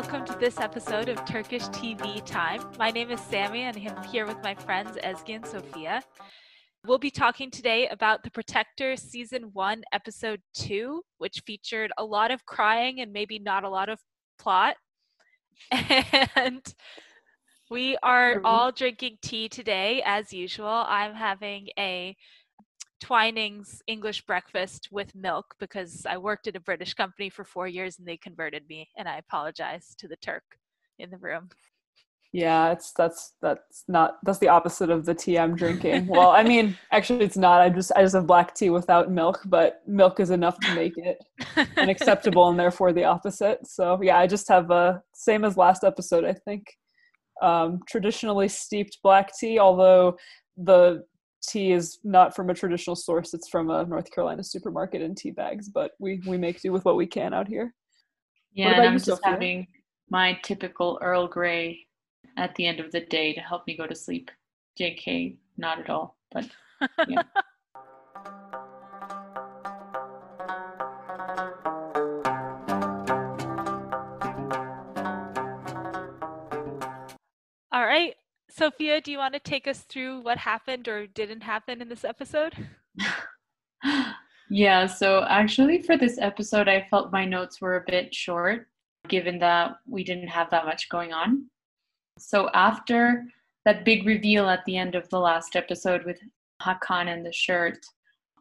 welcome to this episode of Turkish TV Time. My name is Sammy and I'm here with my friends Ezgi and Sophia. We'll be talking today about The Protector Season 1, Episode 2, which featured a lot of crying and maybe not a lot of plot. And we are all drinking tea today, as usual. I'm having a Twinings English breakfast with milk because I worked at a British company for four years and they converted me, and I apologize to the Turk in the room. Yeah, it's that's that's not that's the opposite of the tea I'm drinking. well, I mean, actually, it's not. I just I just have black tea without milk, but milk is enough to make it unacceptable, and therefore the opposite. So yeah, I just have a same as last episode. I think um, traditionally steeped black tea, although the tea is not from a traditional source it's from a north carolina supermarket in tea bags but we we make do with what we can out here. Yeah and i'm just Sophia? having my typical earl grey at the end of the day to help me go to sleep. Jk not at all but yeah Sophia, do you want to take us through what happened or didn't happen in this episode? yeah, so actually, for this episode, I felt my notes were a bit short given that we didn't have that much going on. So, after that big reveal at the end of the last episode with Hakan and the shirt,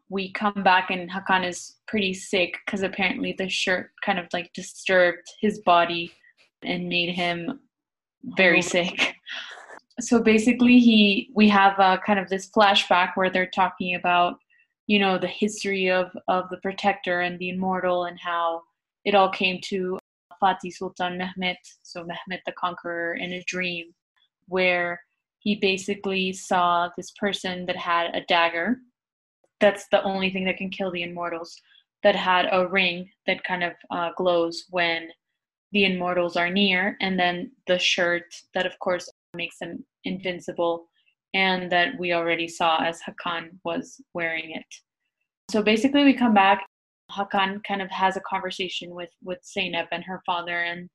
we come back and Hakan is pretty sick because apparently the shirt kind of like disturbed his body and made him very oh. sick so basically he we have a kind of this flashback where they're talking about you know the history of of the protector and the immortal and how it all came to Fatih Sultan Mehmet so Mehmet the conqueror in a dream where he basically saw this person that had a dagger. That's the only thing that can kill the immortals that had a ring that kind of uh, glows when the immortals are near and then the shirt that of course makes them invincible and that we already saw as Hakan was wearing it. So basically we come back Hakan kind of has a conversation with with Zeynep and her father and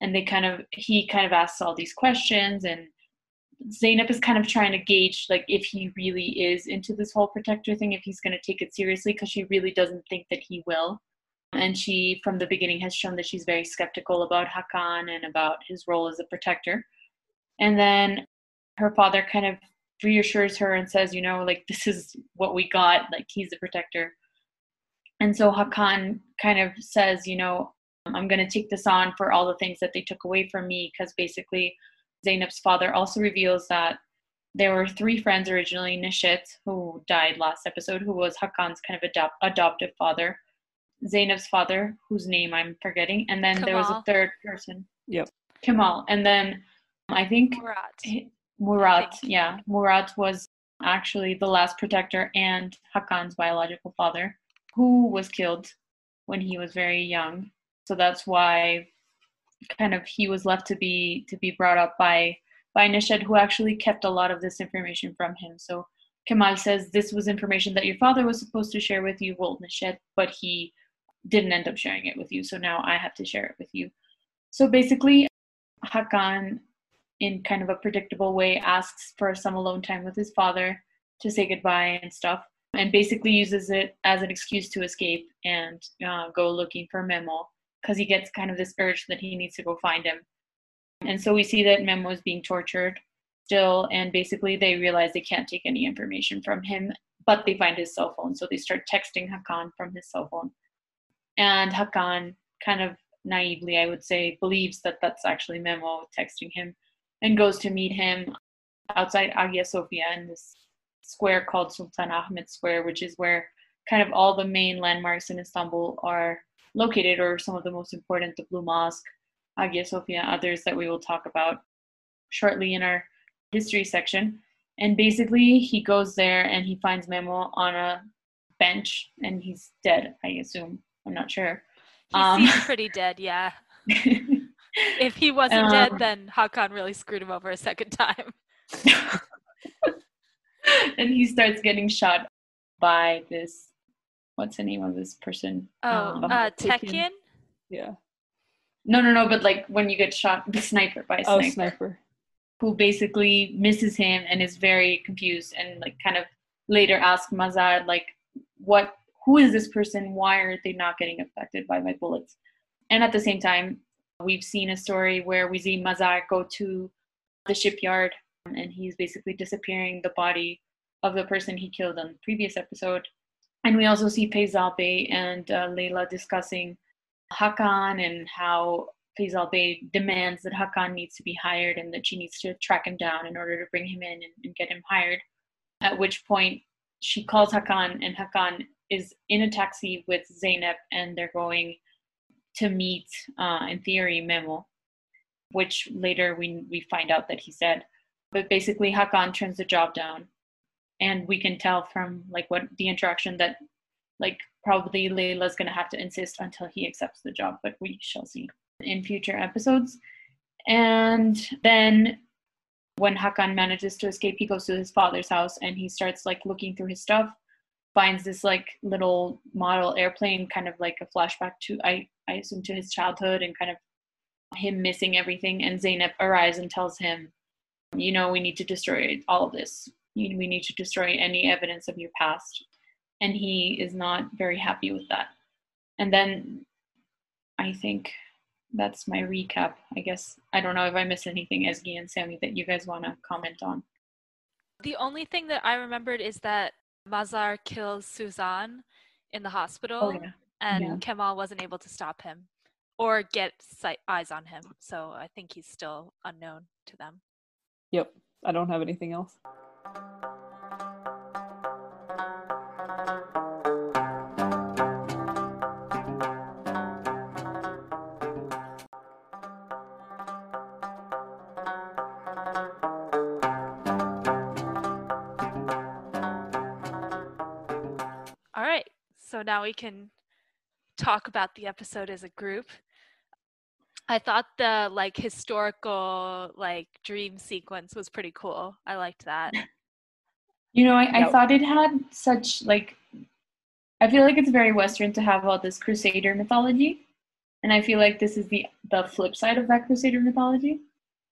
and they kind of he kind of asks all these questions and Zeynep is kind of trying to gauge like if he really is into this whole protector thing if he's going to take it seriously because she really doesn't think that he will and she from the beginning has shown that she's very skeptical about Hakan and about his role as a protector and then her father kind of reassures her and says, you know, like this is what we got, like he's the protector. And so Hakan kind of says, you know, I'm going to take this on for all the things that they took away from me because basically Zeynep's father also reveals that there were three friends originally Neşet, who died last episode, who was Hakan's kind of adop- adoptive father, Zeynep's father, whose name I'm forgetting, and then Kemal. there was a third person. Yep. Kemal. And then I think Murat. Murat, yeah. Murat was actually the last protector and Hakan's biological father, who was killed when he was very young. So that's why kind of he was left to be to be brought up by by Neşet, who actually kept a lot of this information from him. So Kemal says this was information that your father was supposed to share with you, well, Neşet, but he didn't end up sharing it with you. So now I have to share it with you. So basically, Hakan in kind of a predictable way asks for some alone time with his father to say goodbye and stuff and basically uses it as an excuse to escape and uh, go looking for memo because he gets kind of this urge that he needs to go find him. And so we see that memo is being tortured still and basically they realize they can't take any information from him but they find his cell phone. So they start texting hakan from his cell phone. And hakan kind of naively i would say believes that that's actually memo texting him and goes to meet him outside Hagia Sophia in this square called Sultan Ahmed Square, which is where kind of all the main landmarks in Istanbul are located, or some of the most important, the Blue Mosque, Hagia Sophia, others that we will talk about shortly in our history section. And basically, he goes there and he finds Memo on a bench, and he's dead. I assume. I'm not sure. He um, seems pretty dead, yeah. if he wasn't um, dead, then Hakan really screwed him over a second time. and he starts getting shot by this. What's the name of this person? Oh, um, uh, Tekin. Yeah. No, no, no. But like when you get shot, the sniper by a Oh, sniper, sniper. who basically misses him and is very confused and like kind of later asks Mazar like, "What? Who is this person? Why are they not getting affected by my bullets?" And at the same time, we've seen a story where we see Mazar go to the shipyard and he's basically disappearing the body of the person he killed on the previous episode. And we also see Faisal Bey and uh, discussing Hakan and how Faisal Bey demands that Hakan needs to be hired and that she needs to track him down in order to bring him in and, and get him hired. At which point she calls Hakan and Hakan is in a taxi with Zeynep and they're going to meet, uh, in theory, Memo, which later we, we find out that he said. But basically, Hakan turns the job down. And we can tell from like what the interaction that like probably Layla's gonna have to insist until he accepts the job, but we shall see in future episodes. And then when Hakan manages to escape, he goes to his father's house and he starts like looking through his stuff, finds this like little model airplane, kind of like a flashback to I I assume to his childhood and kind of him missing everything. And Zeynep arrives and tells him, you know, we need to destroy all of this. We need to destroy any evidence of your past. And he is not very happy with that. And then I think that's my recap. I guess I don't know if I missed anything, Ezgi and Sammy, that you guys want to comment on. The only thing that I remembered is that Mazar kills Suzanne in the hospital, Oh yeah. and Yeah. Kemal wasn't able to stop him or get sight, eyes on him. So I think he's still unknown to them. Yep. I don't have anything else. Now we can talk about the episode as a group. I thought the like historical like dream sequence was pretty cool. I liked that. You know, I, I thought it had such like I feel like it's very Western to have all this Crusader mythology. And I feel like this is the the flip side of that Crusader mythology,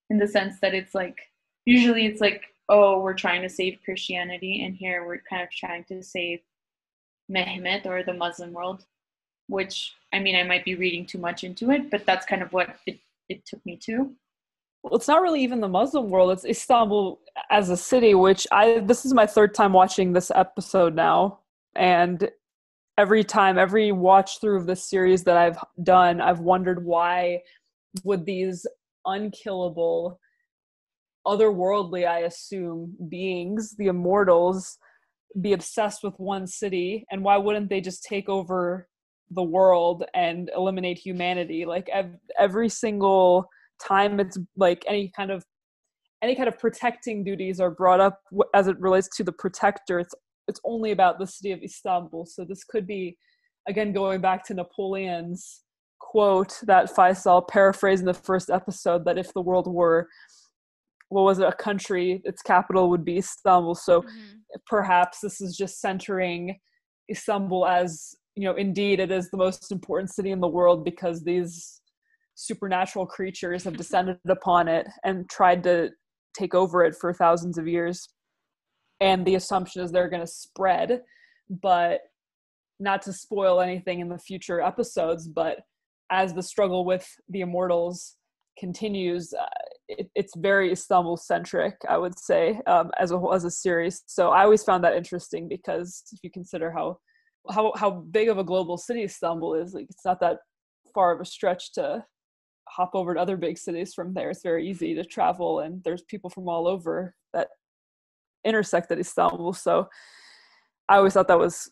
in the sense that it's like usually it's like, oh, we're trying to save Christianity, and here we're kind of trying to save Mehmet or the Muslim world. Which I mean I might be reading too much into it, but that's kind of what it, it took me to. Well, it's not really even the Muslim world. It's Istanbul as a city, which I this is my third time watching this episode now, and every time, every watch through of this series that I've done, I've wondered why would these unkillable, otherworldly, I assume, beings, the immortals, be obsessed with one city, and why wouldn't they just take over the world and eliminate humanity? Like ev- every single time it's like any kind of any kind of protecting duties are brought up as it relates to the protector it's it's only about the city of istanbul so this could be again going back to napoleon's quote that faisal paraphrased in the first episode that if the world were what was it a country its capital would be istanbul so Mhm. Perhaps this is just centering Istanbul as you know indeed it is the most important city in the world because these supernatural creatures have descended upon it and tried to take over it for thousands of years. And the assumption is they're going to spread but not to spoil anything in the future episodes but as the struggle with the immortals continues uh, it, it's very Istanbul centric, I would say, um, as a whole as a series. So I always found that interesting because if you consider how how how big of a global city Istanbul is, like it's not that far of a stretch to hop over to other big cities from there. It's very easy to travel, and there's people from all over that intersect at Istanbul. So I always thought that was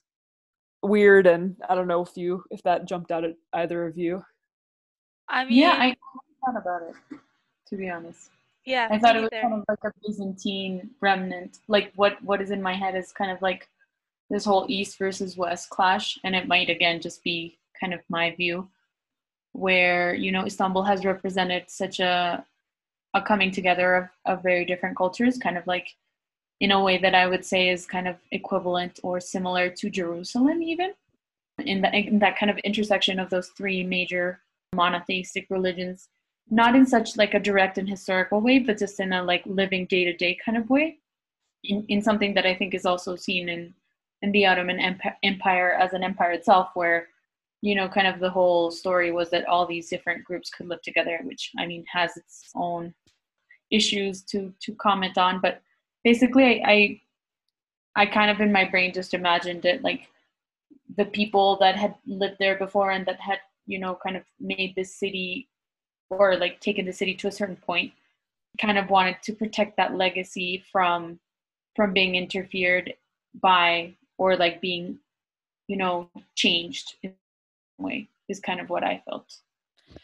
weird, and I don't know if you if that jumped out at either of you. I mean, Yeah, I thought about it, to be honest. yeah, I thought it was neither. kind of like a Byzantine remnant. Like what what is in my head is kind of like this whole East versus West clash, and it might again just be kind of my view, where you know Istanbul has represented such a a coming together of, of very different cultures, kind of like in a way that I would say is kind of equivalent or similar to Jerusalem, even in that in that kind of intersection of those three major monotheistic religions, not in such like a direct and historical way, but just in a like living day to day kind of way. In, in something that I think is also seen in in the Ottoman Empire as an empire itself, where you know, kind of the whole story was that all these different groups could live together, which I mean has its own issues to to comment on. But basically, I I kind of in my brain just imagined it like the people that had lived there before and that had you know kind of made this city or like taken the city to a certain point kind of wanted to protect that legacy from from being interfered by or like being you know changed in some way is kind of what I felt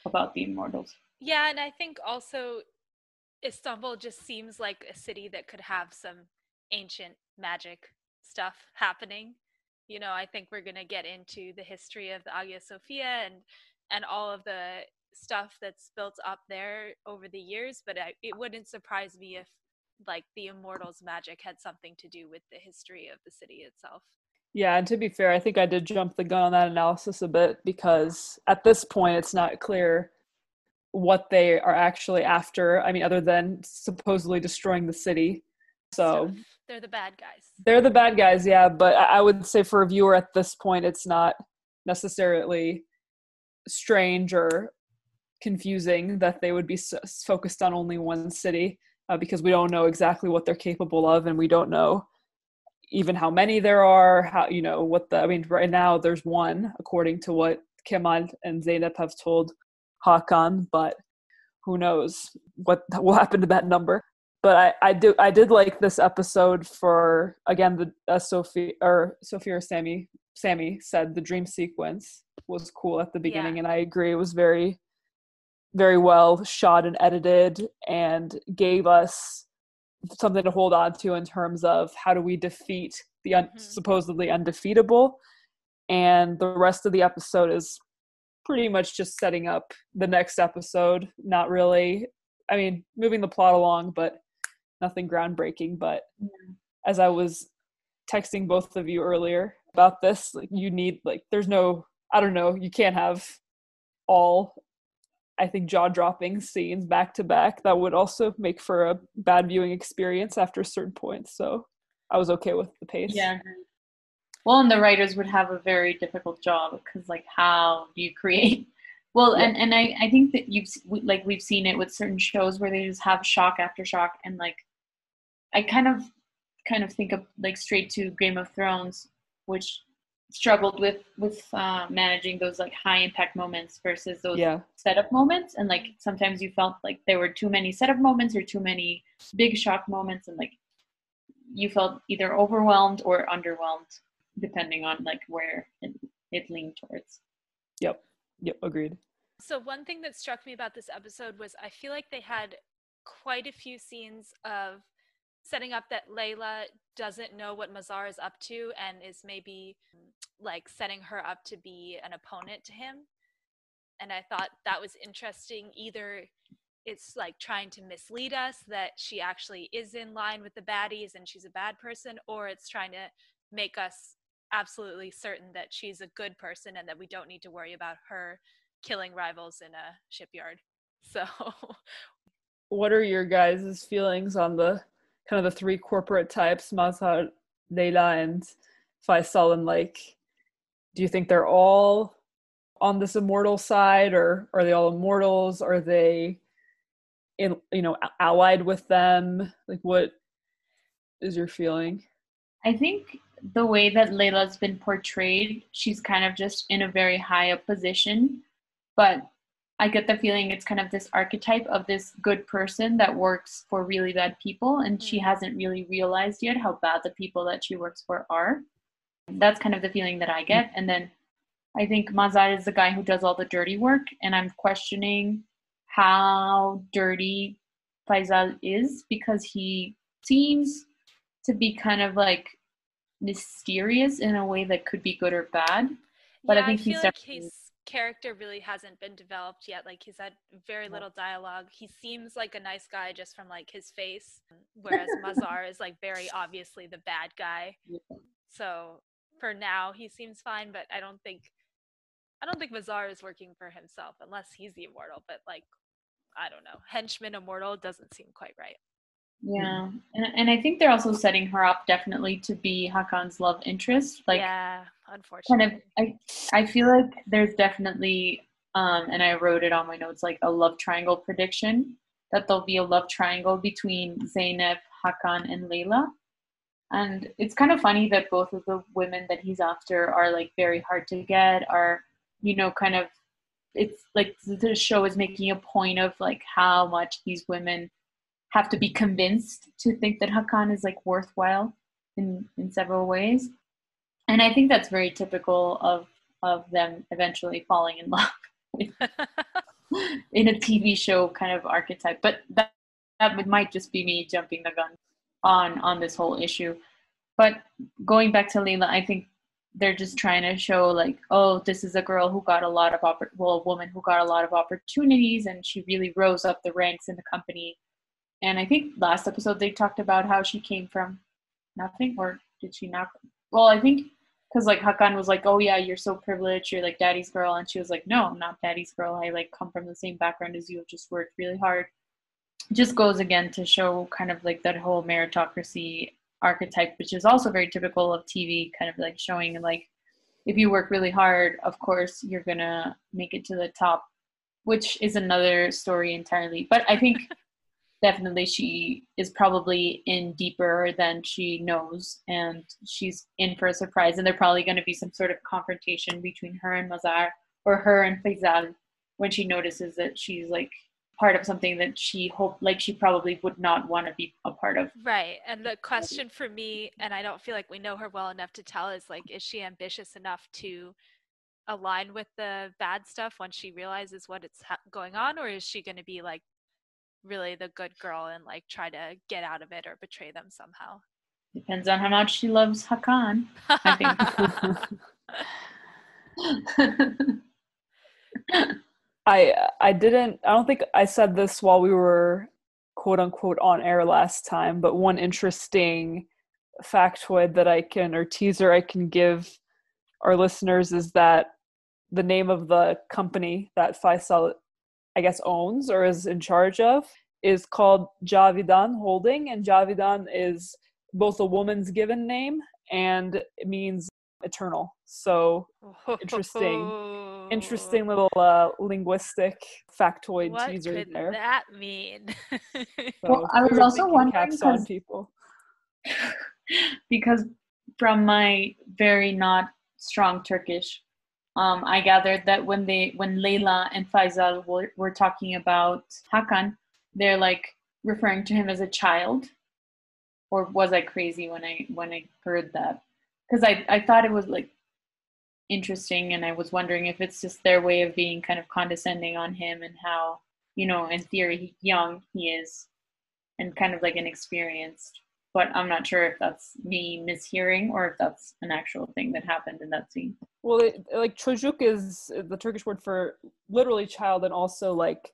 about the Immortals. Yeah, and I think also Istanbul just seems like a city that could have some ancient magic stuff happening. You know, I think we're going to get into the history of the Hagia Sophia and and all of the stuff that's built up there over the years, but I, it wouldn't surprise me if like the Immortals magic had something to do with the history of the city itself. Yeah, and to be fair, I think I did jump the gun on that analysis a bit because at this point it's not clear what they are actually after. I mean, other than supposedly destroying the city. So, so they're the bad guys. They're the bad guys, yeah. But I would say for a viewer at this point, it's not necessarily strange or confusing that they would be focused on only one city uh, because we don't know exactly what they're capable of and we don't know even how many there are, how you know what the I mean right now there's one according to what Kemal and Zeynep have told Hakan, but who knows what will happen to that number. But I, I do I did like this episode for again the uh, Sophie or Sophie or Sammy Sammy said the dream sequence was cool at the beginning yeah. and I agree it was very very well shot and edited and gave us something to hold on to in terms of how do we defeat the un- mm-hmm. supposedly undefeatable. And the rest of the episode is pretty much just setting up the next episode. Not really i mean moving the plot along but nothing groundbreaking. But as i was texting both of you earlier about this like you need like there's no i don't know you can't have all I think jaw dropping scenes back to back that would also make for a bad viewing experience after a certain point. So I was okay with the pace. Yeah. Well, and the writers would have a very difficult job because, like, how do you create? Well, yeah. and and I I think that you've like we've seen it with certain shows where they just have shock after shock, and like, I kind of kind of think of like straight to Game of Thrones, which struggled with with uh, managing those like high impact moments versus those yeah. setup moments. And like sometimes you felt like there were too many setup moments or too many big shock moments and like you felt either overwhelmed or underwhelmed depending on like where it, it leaned towards. Yep. Yep. Agreed. So one thing that struck me about this episode was i feel like they had quite a few scenes of setting up that Layla doesn't know what Mazar is up to and is maybe like setting her up to be an opponent to him. And I thought that was interesting. Either it's like trying to mislead us that she actually is in line with the baddies and she's a bad person, or it's trying to make us absolutely certain that she's a good person and that we don't need to worry about her killing rivals in a shipyard. So, what are your guys' feelings on the kind of the three corporate types, Mazhar, Leila, and Faisal, and like, do you think they're all on this immortal side, or are they all immortals? Are they in you know allied with them? Like, what is your feeling? I think the way that Layla's been portrayed, she's kind of just in a very high up position, but I get the feeling it's kind of this archetype of this good person that works for really bad people, and she mm. hasn't really realized yet how bad the people that she works for are. That's kind of the feeling that I get. And then I think Mazar is the guy who does all the dirty work, and I'm questioning how dirty Faisal is because he seems to be kind of like mysterious in a way that could be good or bad. But yeah, I think I he's like he's character really hasn't been developed yet. Like he's had very little dialogue. He seems like a nice guy just from like his face, whereas Mazar is like very obviously the bad guy. So for now, he seems fine, but I don't think I don't think Mazar is working for himself unless he's the immortal, but like I don't know. Henchman immortal doesn't seem quite right. Yeah. And and I think they're also setting her up definitely to be Hakan's love interest. Like yeah, unfortunately. Kind of I I feel like there's definitely um and I wrote it on my notes like a love triangle prediction that there'll be a love triangle between Zeynep, Hakan and Layla. And it's kind of funny that both of the women that he's after are like very hard to get, are, you know, kind of it's like the show is making a point of like how much these women have to be convinced to think that Hakan is like worthwhile in in several ways. And I think that's very typical of of them eventually falling in love in a TV show kind of archetype. But that that might just be me jumping the gun on on this whole issue. But going back to Layla, I think they're just trying to show like oh this is a girl who got a lot of oppor- well a woman who got a lot of opportunities and she really rose up the ranks in the company and i think last episode they talked about how she came from nothing or did she not well i think because like hakan was like oh yeah you're so privileged. You're like daddy's girl. And she was like no i'm not daddy's girl. I like come from the same background as you. I've just worked really hard. Just goes again to show kind of like that whole meritocracy archetype, which is also very typical of TV, kind of like showing like if you work really hard, of course you're gonna make it to the top, which is another story entirely. But I think definitely she is probably in deeper than she knows, and she's in for a surprise. And there's probably going to be some sort of confrontation between her and Mazar, or her and Faisal, when she notices that she's like part of something that she hoped like she probably would not want to be a part of right and the question for me and i don't feel like we know her well enough to tell is like is she ambitious enough to align with the bad stuff once she realizes what it's ha- going on or is she going to be like really the good girl and like try to get out of it or betray them somehow. Depends on how much she loves hakan i think. I I didn't I don't think I said this while we were quote unquote on air last time, but one interesting factoid that I can or teaser I can give our listeners is that the name of the company that Faisal I guess owns or is in charge of is called Javidan Holding and Javidan is both a woman's given name and it means eternal. So interesting, interesting little uh, linguistic factoid what teaser could there. that mean? so well, I was also wondering because, people because from my very not strong Turkish, um, I gathered that when they when Layla and Faisal were, were talking about Hakan, they're like referring to him as a child. Or was I crazy when I when I heard that? because I, I thought it was like interesting and I was wondering if it's just their way of being kind of condescending on him and how, you know, in theory, young he is and kind of like inexperienced. But I'm not sure if that's me mishearing or if that's an actual thing that happened in that scene. Well, it, like çocuk is the Turkish word for literally child and also like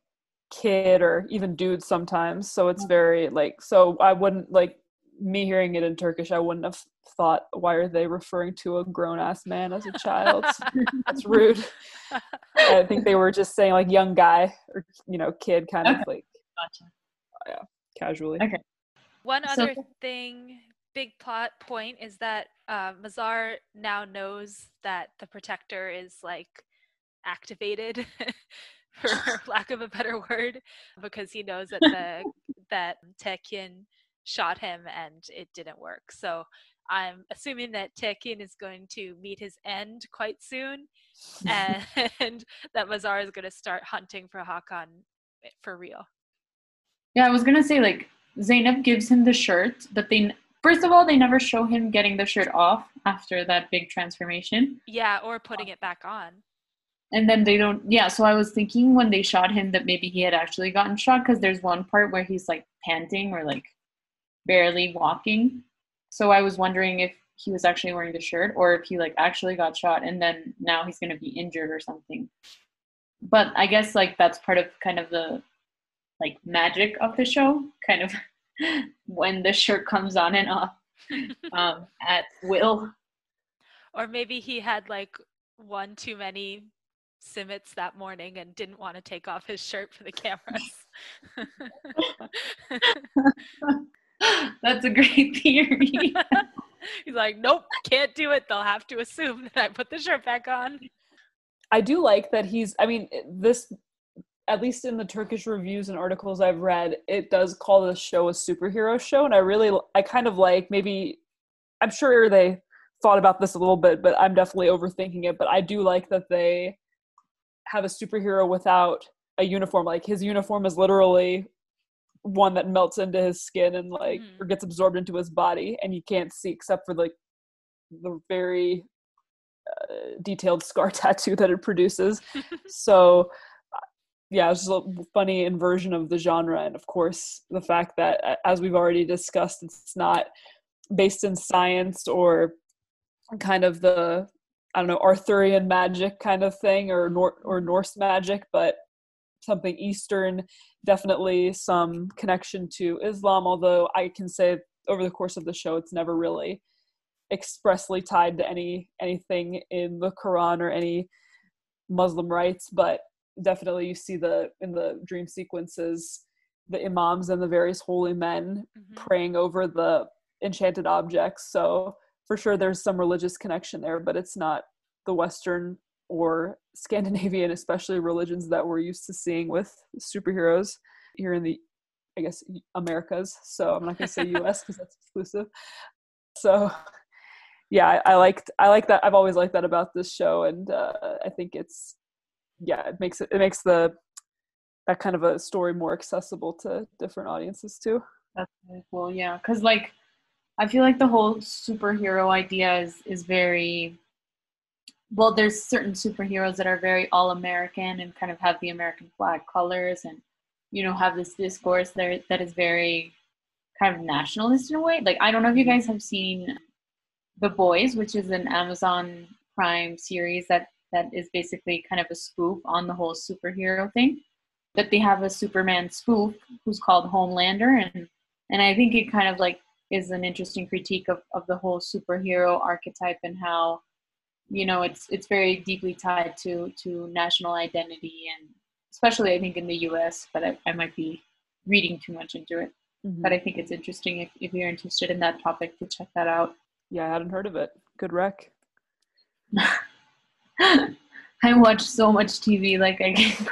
kid or even dude sometimes. So it's very like, so I wouldn't like me hearing it in Turkish, I wouldn't have thought, why are they referring to a grown ass man as a child? That's rude. I think they were just saying like young guy or you know kid kind okay. of like gotcha. yeah casually. Okay. One other so, thing, big plot point is that uh, Mazar now knows that the protector is like activated. for lack of a better word, because he knows that the that Tekin shot him and it didn't work. So I'm assuming that Tekin is going to meet his end quite soon and that Mazar is going to start hunting for Hakan for real. Yeah, I was going to say like Zeynep gives him the shirt, but they first of all they never show him getting the shirt off after that big transformation. Yeah, or putting it back on. And then they don't yeah, so I was thinking when they shot him that maybe he had actually gotten shot cuz there's one part where he's like panting or like barely walking. So I was wondering if he was actually wearing the shirt or if he like actually got shot and then now he's going to be injured or something. But I guess like that's part of kind of the like magic of the show, kind of when the shirt comes on and off um, at will. Or maybe he had like one too many simits that morning and didn't want to take off his shirt for the cameras. That's a great theory. He's like, nope, can't do it. They'll have to assume that I put the shirt back on. I do like that he's, I mean, this, at least in the Turkish reviews and articles I've read, it does call the show a superhero show. And I really, I kind of like maybe, I'm sure they thought about this a little bit, but I'm definitely overthinking it. But I do like that they have a superhero without a uniform. Like his uniform is literally one that melts into his skin and like mm. or gets absorbed into his body and you can't see except for like the very uh, detailed scar tattoo that it produces so yeah it's just a funny inversion of the genre and of course the fact that as we've already discussed it's not based in science or kind of the i don't know arthurian magic kind of thing or Nor- or norse magic but something eastern definitely some connection to islam although i can say over the course of the show it's never really expressly tied to any anything in the quran or any muslim rites but definitely you see the in the dream sequences the imams and the various holy men mm-hmm. praying over the enchanted objects so for sure there's some religious connection there but it's not the western or Scandinavian, especially religions that we're used to seeing with superheroes here in the, I guess, Americas. So I'm not going to say US because that's exclusive. So yeah, I, I, liked, I like that. I've always liked that about this show. And uh, I think it's, yeah, it makes it, it makes the, that kind of a story more accessible to different audiences too. That's really cool. Yeah. Cause like, I feel like the whole superhero idea is, is very well there's certain superheroes that are very all american and kind of have the american flag colors and you know have this discourse there that is very kind of nationalist in a way like i don't know if you guys have seen the boys which is an amazon prime series that that is basically kind of a spoof on the whole superhero thing that they have a superman spoof who's called homelander and and i think it kind of like is an interesting critique of, of the whole superhero archetype and how you know it's it's very deeply tied to to national identity and especially i think in the us but i, I might be reading too much into it. Mm-hmm. but i think it's interesting if, if you're interested in that topic to check that out. Yeah i hadn't heard of it. Good rec i watch so much tv like i can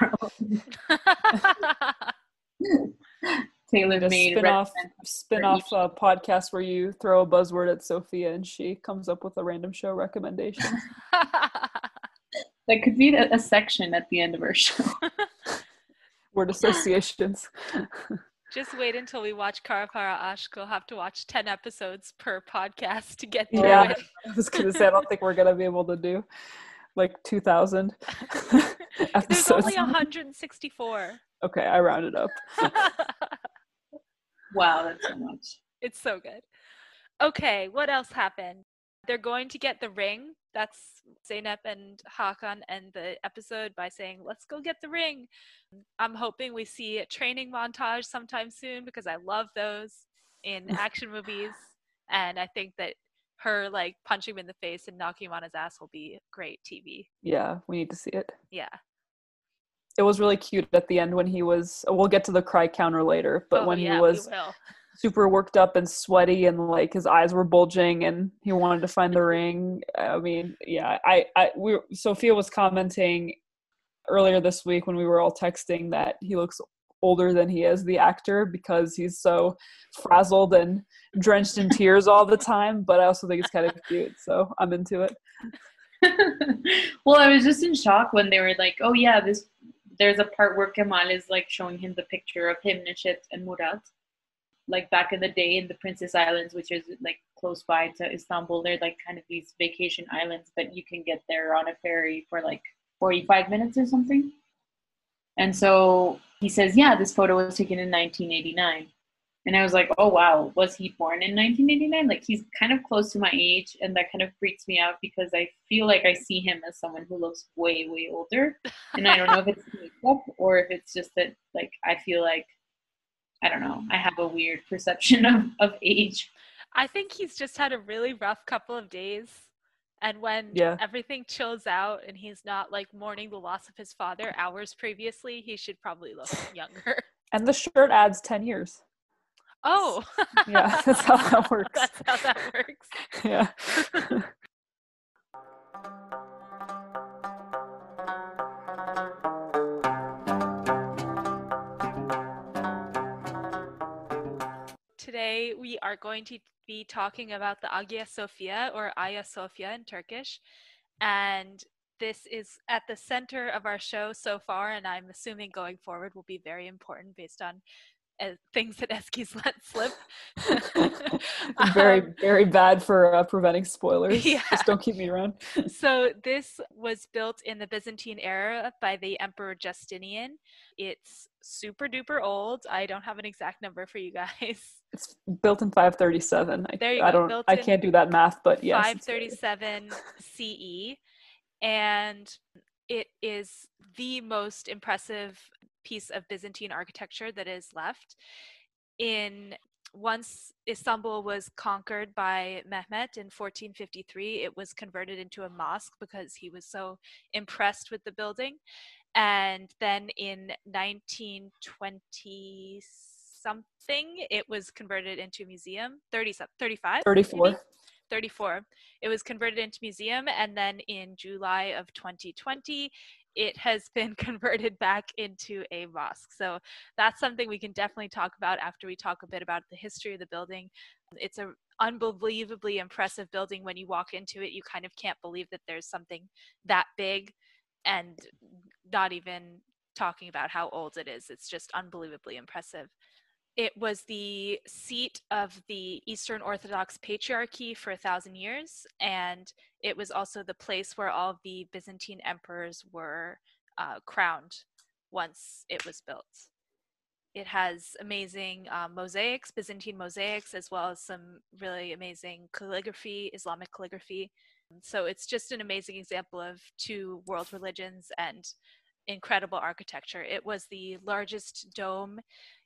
tailor made spin off spin off a podcast where you throw a buzzword at Sophia and she comes up with a random show recommendation. that could be a, section at the end of our show. Word associations. Just wait until we watch Kara Para Aşk. We'll have to watch 10 episodes per podcast to get through yeah, it. I was going to say, I don't think we're going to be able to do like 2,000 episodes. There's only 164. Okay, I rounded up. Wow, that's so much. It's so good. Okay, what else happened? They're going to get the ring. That's Zeynep and Hakan end the episode by saying, Let's go get the ring. I'm hoping we see a training montage sometime soon because I love those in action movies. And I think that her like punching him in the face and knocking him on his ass will be great TV. Yeah, we need to see it. Yeah it was really cute at the end when he was we'll get to the cry counter later but oh, when yeah, he was super worked up and sweaty and like his eyes were bulging and he wanted to find the ring i mean yeah i i we sophia was commenting earlier this week when we were all texting that he looks older than he is the actor because he's so frazzled and drenched in tears all the time but i also think it's kind of cute so i'm into it well i was just in shock when they were like oh yeah this there's a part where Kemal is like showing him the picture of him, Neşet, and Murat. Like back in the day in the Princess Islands, which is like close by to Istanbul, they're like kind of these vacation islands, but you can get there on a ferry for like 45 minutes or something. And so he says, Yeah, this photo was taken in 1989. And I was like, oh wow, was he born in 1989? Like he's kind of close to my age, and that kind of freaks me out because I feel like I see him as someone who looks way, way older. And I don't know if it's makeup or if it's just that like I feel like I don't know, I have a weird perception of, of age. I think he's just had a really rough couple of days And when Yeah. everything chills out and he's not like mourning the loss of his father hours previously, he should probably look younger. And the shirt adds 10 years. Oh, Yeah, that's how that works. That's how that works. Yeah. We are going to be talking about the Hagia Sophia or Aya Sofya in Turkish. And this is at the center of our show so far, and I'm assuming going forward will be very important based on things that Ezgi's let slip. very, Um, very bad for uh, preventing spoilers. Yeah. Just don't keep me around. so this was built in the Byzantine era by the Emperor Justinian. It's super duper old. I don't have an exact number for you guys. It's built in 537. I, There you I go, don't. I can't do that math, but yes. 537 CE, and it is the most impressive piece of Byzantine architecture that is left. In once Istanbul was conquered by Mehmet in 1453, it was converted into a mosque because he was so impressed with the building. And then in 1920 something, it was converted into a museum. 30, some- 35? maybe? 34. 34. It was converted into museum, and then in July of 2020, it has been converted back into a mosque. So that's something we can definitely talk about after we talk a bit about the history of the building. It's a unbelievably impressive building. When you walk into it, you kind of can't believe that there's something that big, and not even talking about how old it is. It's just unbelievably impressive. It was the seat of the Eastern Orthodox Patriarchy for a thousand years, and it was also the place where all the Byzantine emperors were uh, crowned once it was built. It has amazing uh, mosaics, Byzantine mosaics, as well as some really amazing calligraphy, Islamic calligraphy. So it's just an amazing example of two world religions and incredible architecture. It was the largest dome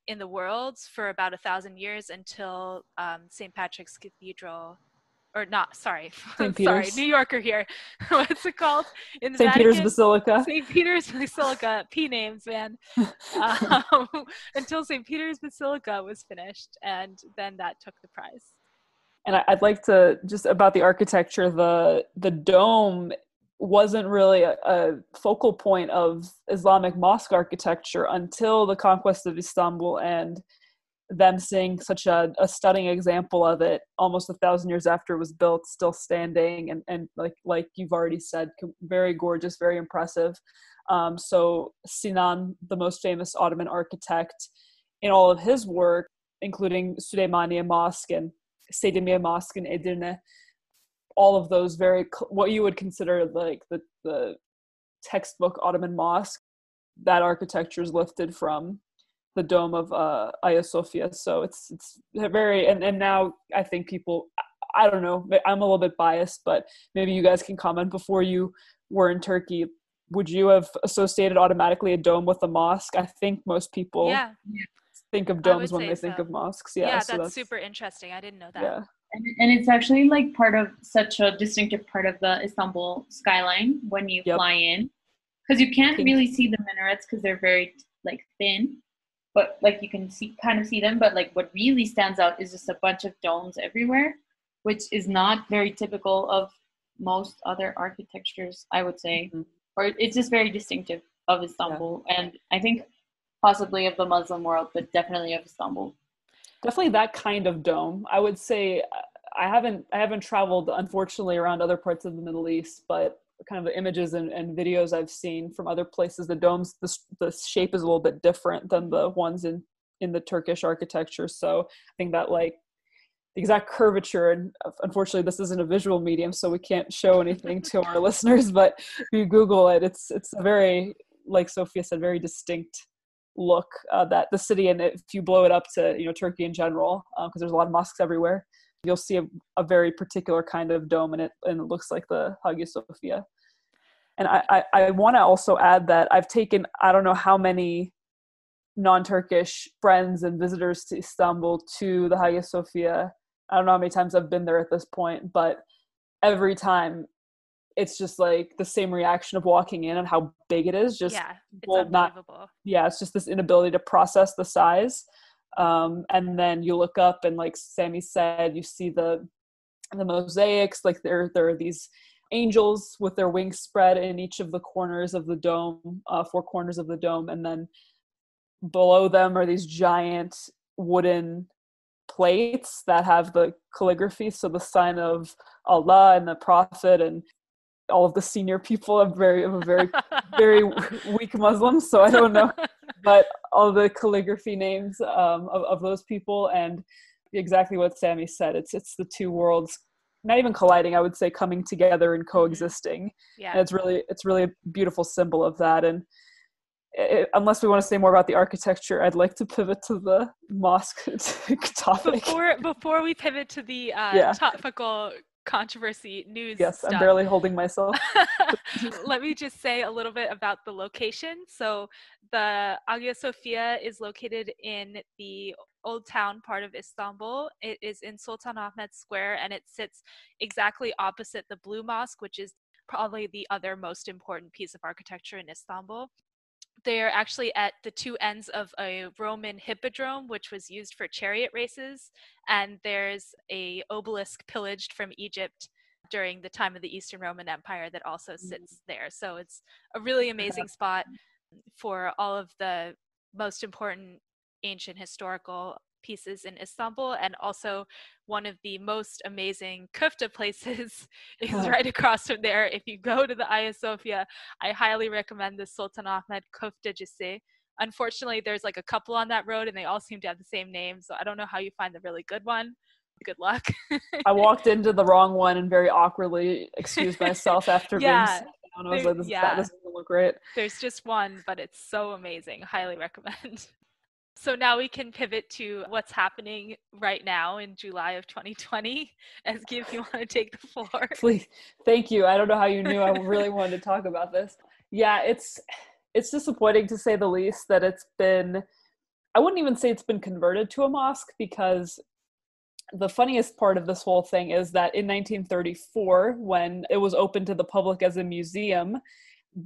in the world for about a thousand years until um, St. Patrick's Cathedral, or not, sorry, sorry, New Yorker here. What's it called? In St. Peter's Basilica. St. Peter's Basilica, P names, man. Um, until St. Peter's Basilica was finished, and then that took the prize. and I'd like to just about the architecture. The the dome wasn't really a, a focal point of Islamic mosque architecture until the conquest of Istanbul and them seeing such a, a stunning example of it almost a thousand years after it was built, still standing and, and like like you've already said, very gorgeous, very impressive. Um, so Sinan, the most famous Ottoman architect, in all of his work, including Süleymaniye Mosque and Selimiye Mosque in Edirne, all of those very cl- what you would consider like the the textbook Ottoman mosque. That architecture is lifted from the dome of uh, Hagia Sophia. So it's it's very and and now I think people I don't know I'm a little bit biased, but maybe you guys can comment before you were in Turkey. Would you have associated automatically a dome with a mosque? I think most people Yeah, think of domes when they say think of mosques. yeah, Yeah, that's, so super interesting. I didn't know that. Yeah, And, and it's actually like part of such a distinctive part of the Istanbul skyline when you Yep. fly in, because you can't really see the minarets because they're very like thin, but like you can see kind of see them. But like what really stands out is just a bunch of domes everywhere, which is not very typical of most other architectures, I would say, Mhm. or it's just very distinctive of Istanbul, and I think possibly of the Muslim world, but definitely of Istanbul. Definitely that kind of dome. I would say I haven't I haven't traveled unfortunately around other parts of the Middle East, but kind of the images and, and videos I've seen from other places, the domes the the shape is a little bit different than the ones in in the Turkish architecture. So I think that like the exact curvature and uh, unfortunately this isn't a visual medium so we can't show anything to our listeners but if you google it it's it's very like sophia said very distinct look uh, that the city and if you blow it up to you know turkey in general because there's a lot of mosques everywhere you'll see a, a very particular kind of dome in it and it looks like the hagia sophia. And i i, I want to also add that i've taken i don't know how many non-turkish friends and visitors to istanbul to the hagia sophia. I don't know how many times i've been there at this point but every time it's just like the same reaction of walking in and how big it is. Just yeah, it's not- yeah, it's just this inability to process the size. Um, and then you look up and like Sammy said, you see the the mosaics, like there there are these angels with their wings spread in each of the corners of the dome, uh, four corners of the dome, and then below them are these giant wooden plates that have the calligraphy, so the sign of Allah and the Prophet and all of the senior people are very of a very very weak Muslims, so I don't know, but all the calligraphy names um, of, of those people and exactly what Sammy said. It's it's the two worlds, not even colliding. I would say coming together and coexisting. And Yeah, it's really it's really a beautiful symbol of that. And it, unless we want to say more about the architecture, I'd like to pivot to the mosque topic. before before we pivot to the uh, Yeah. topical controversy news. yes, I'm barely holding myself. Let me just say a little bit about the location. So, the Hagia Sophia is located in the old town part of Istanbul. It is in Sultan Ahmed Square and it sits exactly opposite the Blue Mosque, which is probably the other most important piece of architecture in Istanbul. They're actually at the two ends of a Roman hippodrome, which was used for chariot races, and there's a obelisk pillaged from Egypt during the time of the Eastern Roman Empire that also mm. sits there. So it's a really amazing spot for all of the most important ancient historical pieces in Istanbul and also one of the most amazing kufta places is Oh. right across from there. If you go to the Hagia Sophia, I highly recommend the Sultan Ahmed Köftecisi. Unfortunately, there's like a couple on that road and they all seem to have the same name, so I don't know how you find the really good one. Good luck. I walked into the wrong one and very awkwardly excused myself after Yeah, being sat down. I was there- like, this, yeah. that doesn't look great. There's just one, but it's so amazing. Highly recommend. So now we can pivot to what's happening right now in July of 2020. Ezgi, if you want to take the floor. Please, thank you. I don't know how you knew I really wanted to talk about this. Yeah, it's it's disappointing to say the least that it's been. I wouldn't even say it's been converted to a mosque because the funniest part of this whole thing is that in 1934, when it was open to the public as a museum,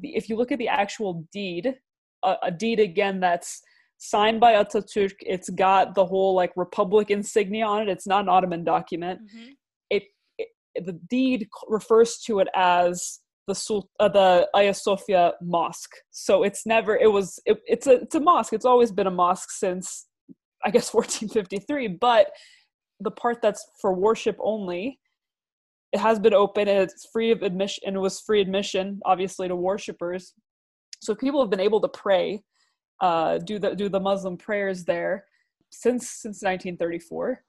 if you look at the actual deed, a, a deed again that's signed by Ataturk, it's got the whole like republic insignia on it. It's not an Ottoman document Mhm. it, it the deed refers to it as the Sul- uh, the Hagia Sophia mosque. So it's never it was it, it's a it's a mosque. It's always been a mosque since I guess 1453. But the part that's for worship only, it has been open and it's free of admission and it was free admission obviously to worshippers. So people have been able to pray, uh, do the do the Muslim prayers there since since 1934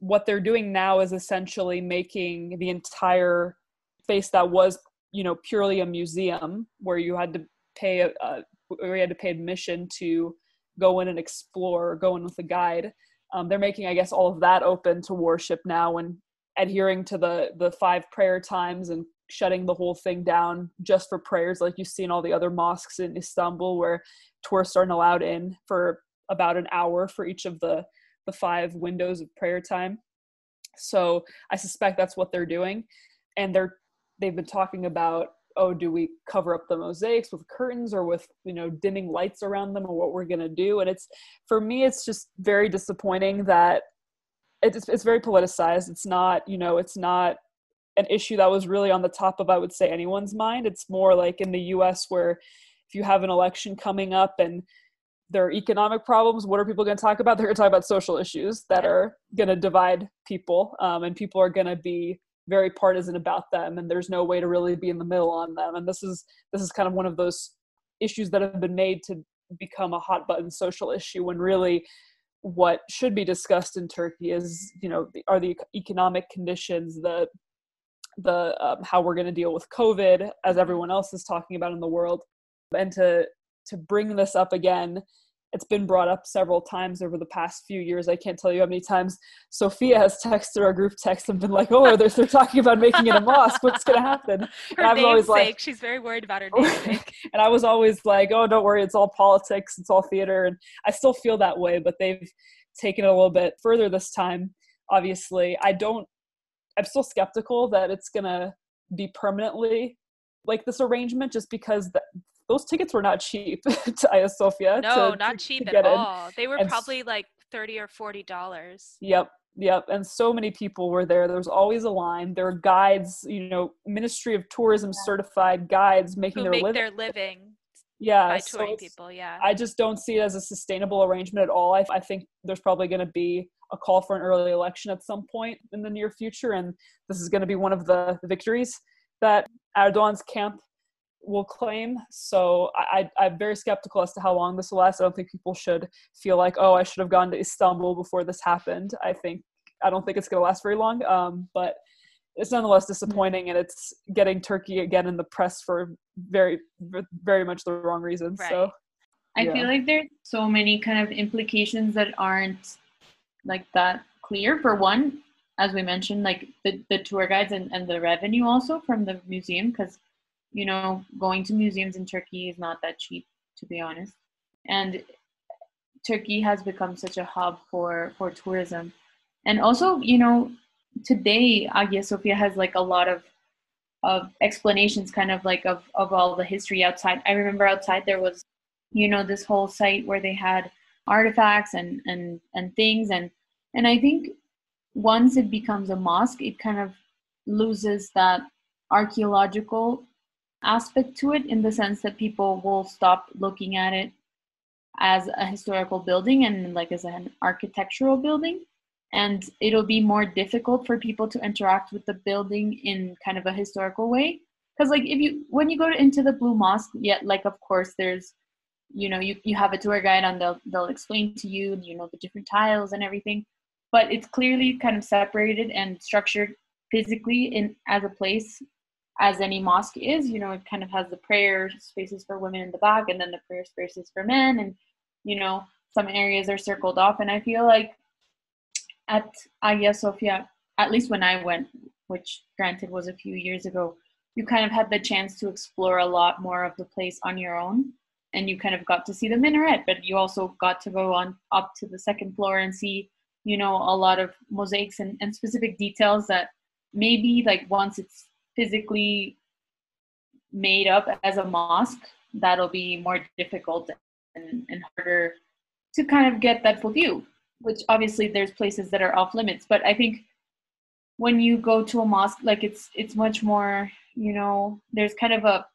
what they're doing now is essentially making the entire space that was you know purely a museum where you had to pay a, a where you had to pay admission to go in and explore or go in with a guide. Um, they're making i guess all of that open to worship now and adhering to the the five prayer times and shutting the whole thing down just for prayers like you see in all the other mosques in istanbul where tourists aren't allowed in for about an hour for each of the the five windows of prayer time. So I suspect that's what they're doing. And they're they've been talking about, oh, do we cover up the mosaics with curtains or with, you know, dimming lights around them or what we're gonna do? And it's for me it's just very disappointing that it's it's very politicized. It's not, you know, it's not an issue that was really on the top of I would say anyone's mind. It's more like in the US where if you have an election coming up and there are economic problems. What are people going to talk about? They're going to talk about social issues that are going to divide people, um, and people are going to be very partisan about them. And there's no way to really be in the middle on them. And this is this is kind of one of those issues that have been made to become a hot button social issue when really what should be discussed in Turkey is you know are the economic conditions the the um, how we're going to deal with COVID as everyone else is talking about in the world and to to bring this up again it's been brought up several times over the past few years i can't tell you how many times sophia has texted our group text and been like oh they're, they're talking about making it a mosque what's going to happen Her always namesake. like- She's very worried about her namesake. and i was always like oh don't worry it's all politics it's all theater and i still feel that way but they've taken it a little bit further this time obviously i don't i'm still skeptical that it's going to be permanently like this arrangement just because the, those tickets were not cheap to Hagia Sophia. No, to, not cheap to at in. all. They were And probably like thirty or forty dollars. Yep, yep. And so many people were there. There was always a line. There were guides, you know, Ministry of Tourism certified guides making Who their make living. their living yeah, by so touring it's- people? Yeah. I just don't see it as a sustainable arrangement at all. I, I think there's probably going to be a call for an early election at some point in the near future, and this is going to be one of the victories that Erdogan's camp will claim. So I, I, I'm very skeptical as to how long this will last. I don't think people should feel like, oh, I should have gone to Istanbul before this happened. I think I don't think it's going to last very long. Um, but it's nonetheless disappointing, and it's getting Turkey again in the press for very, very much the wrong reasons. So. I Yeah. feel like there's so many kind of implications that aren't like that clear. For one, as we mentioned, like the, the tour guides and, and the revenue also from the museum, because you know, going to museums in Turkey is not that cheap, to be honest. And Turkey has become such a hub for for tourism. And also, you know, today Hagia Sophia has like a lot of of explanations kind of like of, of all the history outside. I remember outside there was, you know, this whole site where they had artifacts and and and things and and I think once it becomes a mosque, it kind of loses that archaeological aspect to it in the sense that people will stop looking at it as a historical building and like as an architectural building. And it'll be more difficult for people to interact with the building in kind of a historical way. Because like if you when you go into the blue mosque yet like of course there's you know you, you have a tour guide and they'll they'll explain to you you know the different tiles and everything. But it's clearly kind of separated and structured physically in as a place as any mosque is you know it kind of has the prayer spaces for women in the back and then the prayer spaces for men and you know some areas are circled off and i feel like at Hagia Sophia, at least when I went, which granted was a few years ago, you kind of had the chance to explore a lot more of the place on your own. And you kind of got to see the minaret, but you also got to go on up to the second floor and see, you know, a lot of mosaics and, and specific details that maybe like once it's physically made up as a mosque, that'll be more difficult and, and harder to kind of get that full view which obviously there's places that are off limits. But i think when you go to a mosque like it's it's much more you know there's kind of a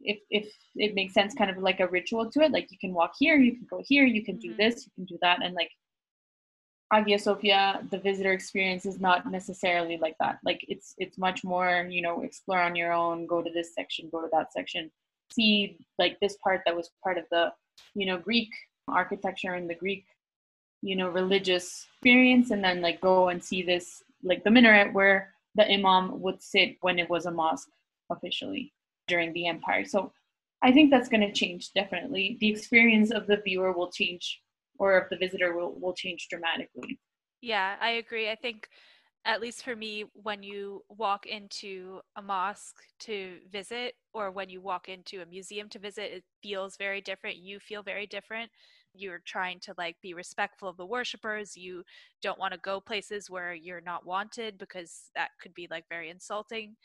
if if it makes sense kind of like a ritual to it. Like you can walk here you can go here you can do Mhm. this you can do that. And like Hagia Sophia, the visitor experience is not necessarily like that. Like it's it's much more, you know, explore on your own, go to this section, go to that section, see like this part that was part of the, you know, Greek architecture and the Greek you know religious experience and then like go and see this like the minaret where the imam would sit when it was a mosque officially during the empire. So i think that's going to change definitely. The experience of the viewer will change or of the visitor will, will change dramatically Yeah, I agree. I think, at least for me, when you walk into a mosque to visit or when you walk into a museum to visit, it feels very different. You feel very different. You're trying to like be respectful of the worshipers. You don't want to go places where you're not wanted because that could be like very insulting.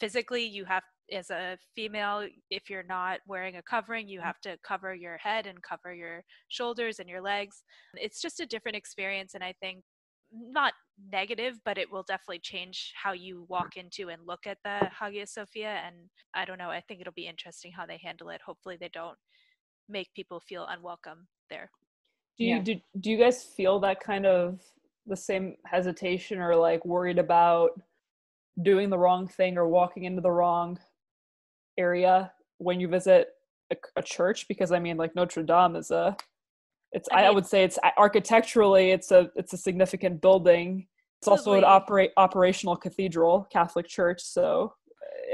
Physically, you have as a female, if you're not wearing a covering, you mm-hmm. have to cover your head and cover your shoulders and your legs. It's just a different experience. And I think not negative, but it will definitely change how you walk into and look at the Hagia Sophia. And I don't know, I think it'll be interesting how they handle it. Hopefully, they don't make people feel unwelcome there. Do you Yeah. do, do you guys feel that kind of the same hesitation or like worried about doing the wrong thing or walking into the wrong area when you visit a, a church? Because I mean, like Notre Dame is a, it's I I, I would say it's architecturally it's a it's a significant building. It's also an operate operational cathedral, Catholic Church. So,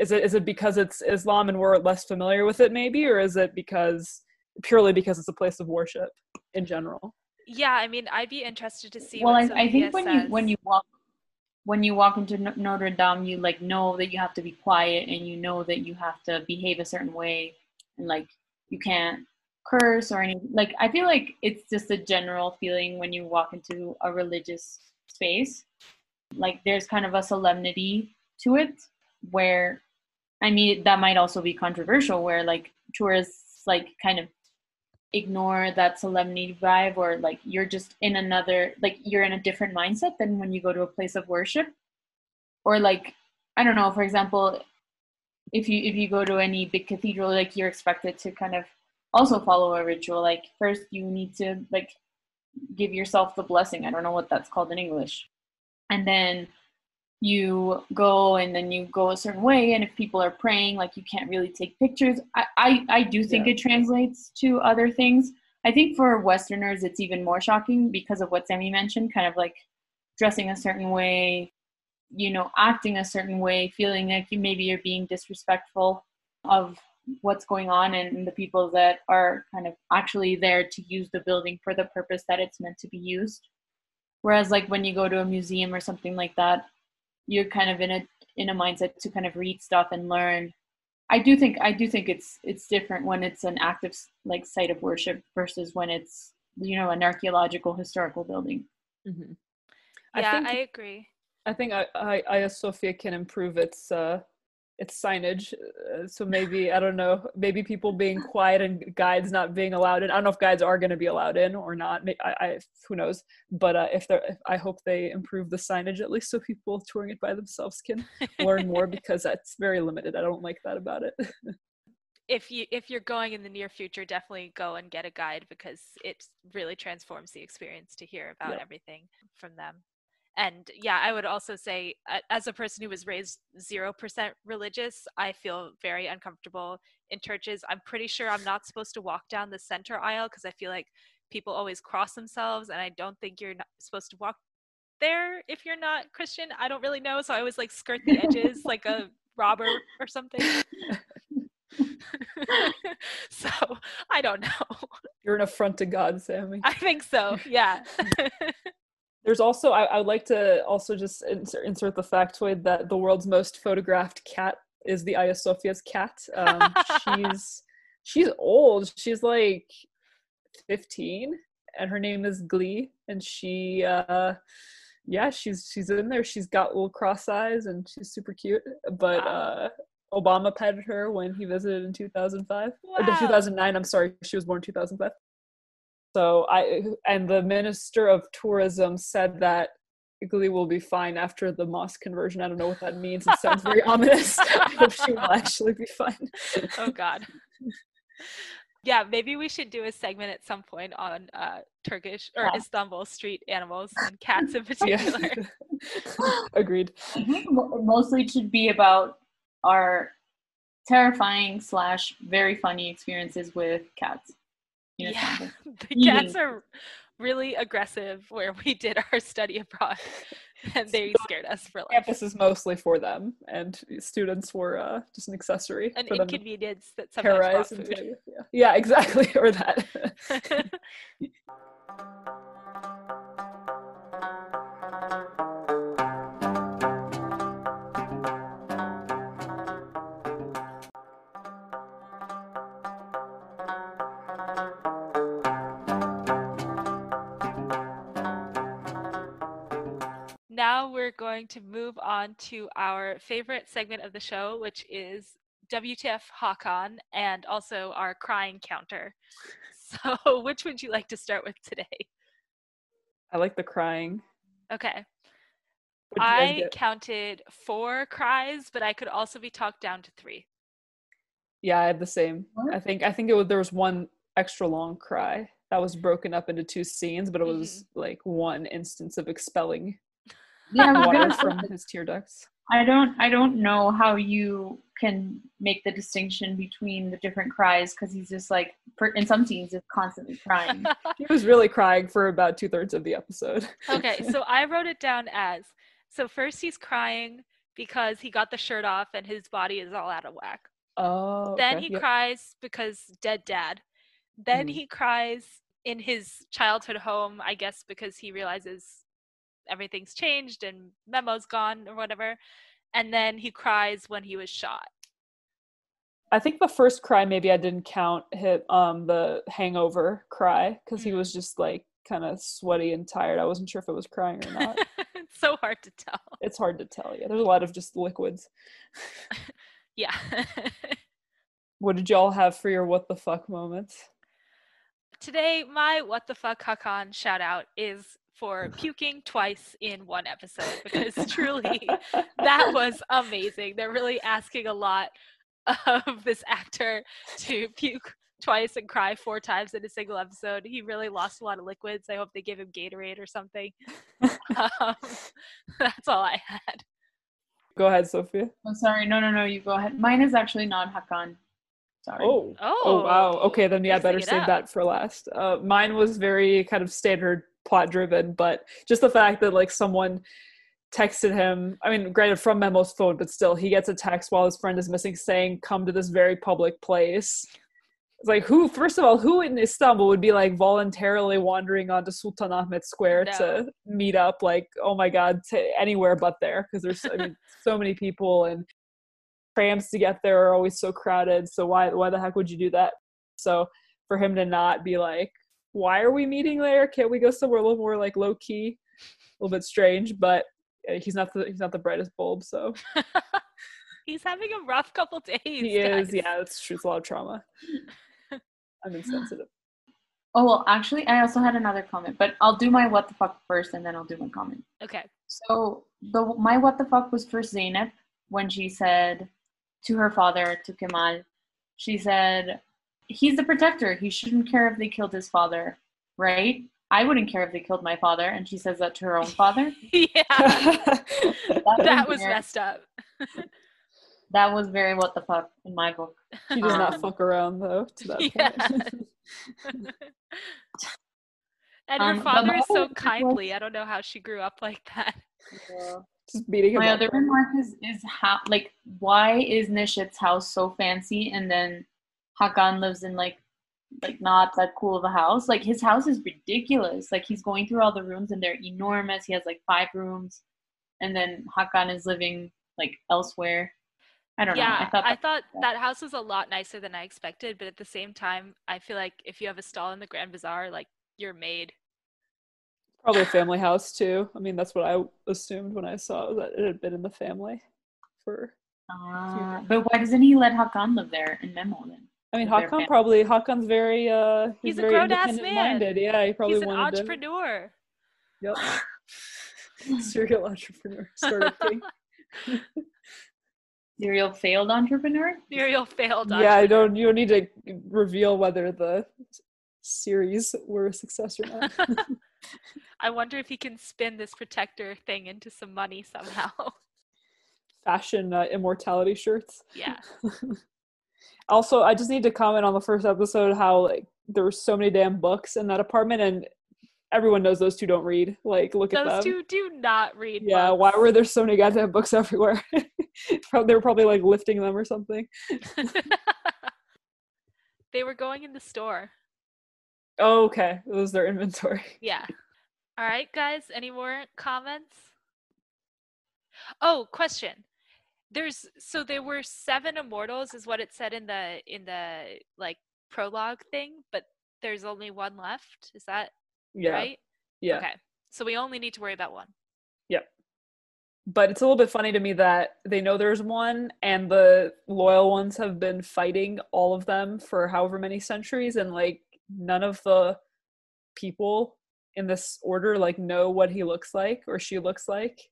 is it is it because it's Islam and we're less familiar with it, maybe, or is it because purely because it's a place of worship in general? Yeah, I mean, I'd be interested to see. well I, what I think Sophia when you when you walk when you walk into No- notre dame you like know that you have to be quiet and you know that you have to behave a certain way and like you can't curse or any like i feel like it's just a general feeling when you walk into a religious space. Like there's kind of a solemnity to it where I mean, that might also be controversial where like tourists like kind of ignore that solemnity vibe or like you're just in another like you're in a different mindset than when you go to a place of worship? Or like i don't know for example if you if you go to any big cathedral like you're expected to kind of also follow a ritual. Like first you need to like give yourself the blessing. I don't know what that's called in english. And then you go and then you go a certain way and if people are praying like you can't really take pictures. I i, I do think yeah. it translates to other things. I think for westerners it's even more shocking because of what sammy mentioned kind of like dressing a certain way you know acting a certain way feeling like you maybe you're being disrespectful of what's going on and the people that are kind of actually there to use the building for the purpose that it's meant to be used. Whereas like when you go to a museum or something like that you're kind of in a in a mindset to kind of read stuff and learn. I do think i do think it's it's different when it's an active like site of worship versus when it's you know an archaeological historical building. Mm-hmm. yeah I, think, I agree. I think I, I, Hagia Sophia can improve its uh it's signage uh, so maybe i don't know maybe people being quiet and guides not being allowed in. I don't know if guides are going to be allowed in or not I, I who knows? But uh, if they're i hope they improve the signage at least so people touring it by themselves can learn more because that's very limited. I don't like that about it. If you if you're going in the near future definitely go and get a guide because it really transforms the experience to hear about yep. everything from them and yeah i would also say uh, as a person who was raised 0% religious i feel very uncomfortable in churches. I'm pretty sure i'm not supposed to walk down the center aisle because i feel like people always cross themselves and i don't think you're not supposed to walk there if you're not christian. I don't really know so i always like skirt the edges like a robber or something. So i don't know. You're an affront to god sammy. I think so yeah there's also I, I, would like to also just insert, insert, the factoid that the world's most photographed cat is the Hagia Sophia's cat. Um, she's she's old. She's like 15, and her name is Gli, and she uh, yeah she's she's in there. She's got little cross eyes, and she's super cute. But uh, Obama petted her when he visited in 2005 wow. or 2009. I'm sorry, she was born 2005. So I and the minister of tourism said that Gli will be fine after the mosque conversion. I don't know what that means. It sounds very ominous. I hope she will actually be fine. oh God. Yeah, maybe we should do a segment at some point on uh, Turkish or yeah. Istanbul street animals and cats in particular. Agreed. Mostly it should be about our terrifying slash very funny experiences with cats yeah, the cats are really aggressive where we did our study abroad and they scared us for life. Campus is mostly for them, and students were uh, just an accessory. An inconvenience that sometimes brought food. Yeah. yeah, exactly, or that. Going to move on to our favorite segment of the show, which is WTF Hakan and also our crying counter. So, which would you like to start with today? I like the crying. Okay. I counted four cries, but I could also be talked down to three. Yeah, I had the same. I think I think it was there was one extra long cry that was broken up into two scenes, but it was mm-hmm. like one instance of expelling yeah, water from his tear ducts. I don't I don't know how you can make the distinction between the different cries because he's just like for, in some scenes is constantly crying. he was really crying for about two thirds of the episode. okay, so I wrote it down as so first he's crying because he got the shirt off and his body is all out of whack. Oh. Then he yep. cries because dead dad. Then mm. he cries in his childhood home, I guess because he realizes everything's changed and memo's gone or whatever. And then he cries when he was shot. I think the first cry maybe i didn't count hit um the hangover cry because mm-hmm. he was just like kind of sweaty and tired. I wasn't sure if it was crying or not. It's so hard to tell. It's hard to tell yeah. There's a lot of just liquids. Yeah. what did y'all have for your what the fuck moments? Today, my what the fuck Hakan shout out is for puking twice in one episode because truly that was amazing. They're really asking a lot of this actor to puke twice and cry four times in a single episode. He really lost a lot of liquids. I hope they give him Gatorade or something. um, that's all I had. Go ahead, Sophia. I'm oh, sorry. No, no, no. You go ahead. Mine is actually not Hakan. Sorry. Oh. Oh, Oh wow. Okay, then yeah, Mixing better save up. that for last. Uh, mine was very kind of standard plot driven, but just the fact that like someone texted him. I mean, granted from Memo's phone, but still, he gets a text while his friend is missing, saying, "Come to this very public place." It's like who? First of all, who in Istanbul would be like voluntarily wandering onto Sultanahmet Square No. to meet up? Like, oh my god, to anywhere but there, because there's I mean, so many people and trams to get there are always so crowded. So why why the heck would you do that? So for him to not be like, why are we meeting there? Can't we go somewhere a little more like low key? A little bit strange, but uh, he's not the he's not the brightest bulb. So He's having a rough couple days. he is. Yeah, it's true. It's a lot of trauma. I'm insensitive. Oh well, actually, I also had another comment, but I'll do my what the fuck first, and then I'll do my comment. Okay. So the my what the fuck was first Zeynep when she said to her father to Kemal, she said, "He's the protector. He shouldn't care if they killed his father, right? I wouldn't care if they killed my father." And she says that to her own father. yeah. that was very- messed up. That was very what the fuck in my book. She does not Um, fuck around though. To that Yeah. point. and Um, her but father my is so other- kindly. I don't know how she grew up like that. Just beating him My up. other remark is is how like why is Neşet's house so fancy and then Hakan lives in like like not that cool of a house. Like his house is ridiculous. Like he's going through all the rooms and they're enormous. He has like five rooms, and then Hakan is living like elsewhere. I don't know. yeah, I thought that, thought yeah. that house was a lot nicer than I expected, but at the same time, I feel like if you have a stall in the Grand Bazaar, like you're made. Probably a family house too. I mean, that's what I assumed when I saw that it had been in the family. For Uh, but why doesn't he let Hakan live there in Memo then? I mean, With Hakan fam- probably Hakan's very uh He's a very grown-ass independent man. minded. Yeah, he probably He's an wanted entrepreneur. to. Yep. Serial entrepreneur, startup thing. Serial failed entrepreneur. Serial failed. yeah, I don't. You don't need to reveal whether the series were a success or not. I wonder if he can spin this protector thing into some money somehow. Fashion uh, immortality shirts. yeah. Also, I just need to comment on the first episode how like there were so many damn books in that apartment, and everyone knows those two don't read. Like, look at them. Those two do not read. yeah, why were there so many goddamn books everywhere? They were probably like lifting them or something. they were going in the store. Oh, okay, it was their inventory. Yeah. All right, guys. Any more comments? Oh, question. There's so there were seven immortals, is what it said in the in the like prologue thing, but there's only one left. Is that Yeah, right? yeah. Okay. So we only need to worry about one. Yep. But it's a little bit funny to me that they know there's one, and the loyal ones have been fighting all of them for however many centuries, and like none of the people in this order like know what he looks like or she looks like.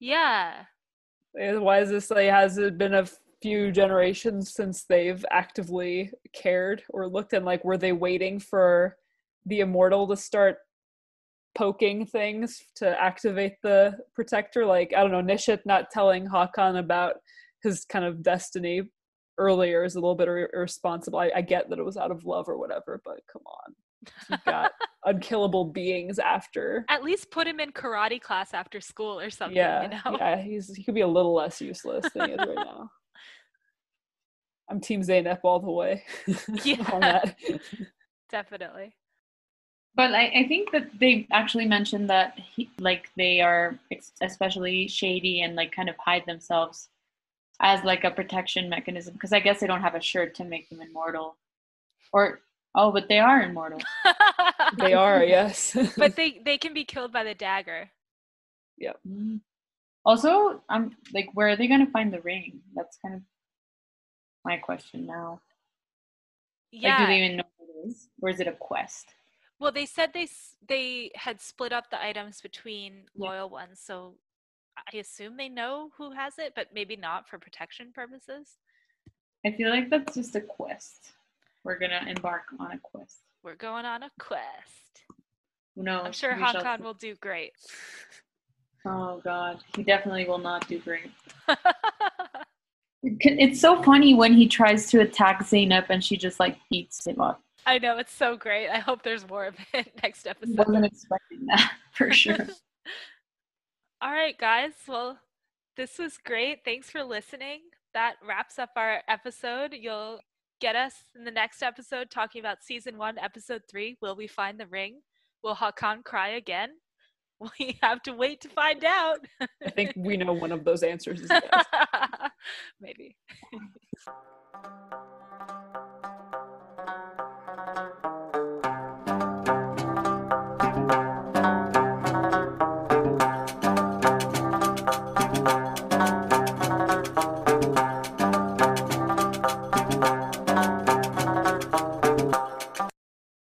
Yeah. Why is this like has it been a few generations since they've actively cared or looked and like were they waiting for the immortal to start poking things to activate the protector? Like I don't know, Neşet not telling Hakan about his kind of destiny earlier is a little bit irresponsible. I, I get that it was out of love or whatever, but come on. You've got unkillable beings after. At least put him in karate class after school or something, yeah, you know? yeah, he's he could be a little less useless than he is right now. I'm Team Zeynep all the way. Yeah. that. Definitely. But I, I think that they actually mentioned that he, like they are especially shady and like kind of hide themselves as like a protection mechanism because I guess they don't have a shirt to make them immortal. Or oh, but they are immortal. they are, yes. but they they can be killed by the dagger. Mm. Also, I'm like, where are they gonna find the ring? That's kind of my question now. Yeah. Like, do they even know what it is, or is it a quest? Well, they said they they had split up the items between Yeah. loyal ones, so I assume they know who has it, but maybe not for protection purposes. I feel like that's just a quest. We're gonna embark on a quest. We're going on a quest. No. I'm sure We shall will do great. Oh God, he definitely will not do great. It's so funny when he tries to attack Zeynep and she just like beats him up. I know it's so great. I hope there's more of it next I episode. wasn't expecting that for sure. All right, guys. Well, this was great. Thanks for listening. That wraps up our episode. You'll get us in the next episode talking about season one, episode three. Will we find the ring? Will Hakan cry again? We have to wait to find out. I think we know one of those answers is yes. Maybe.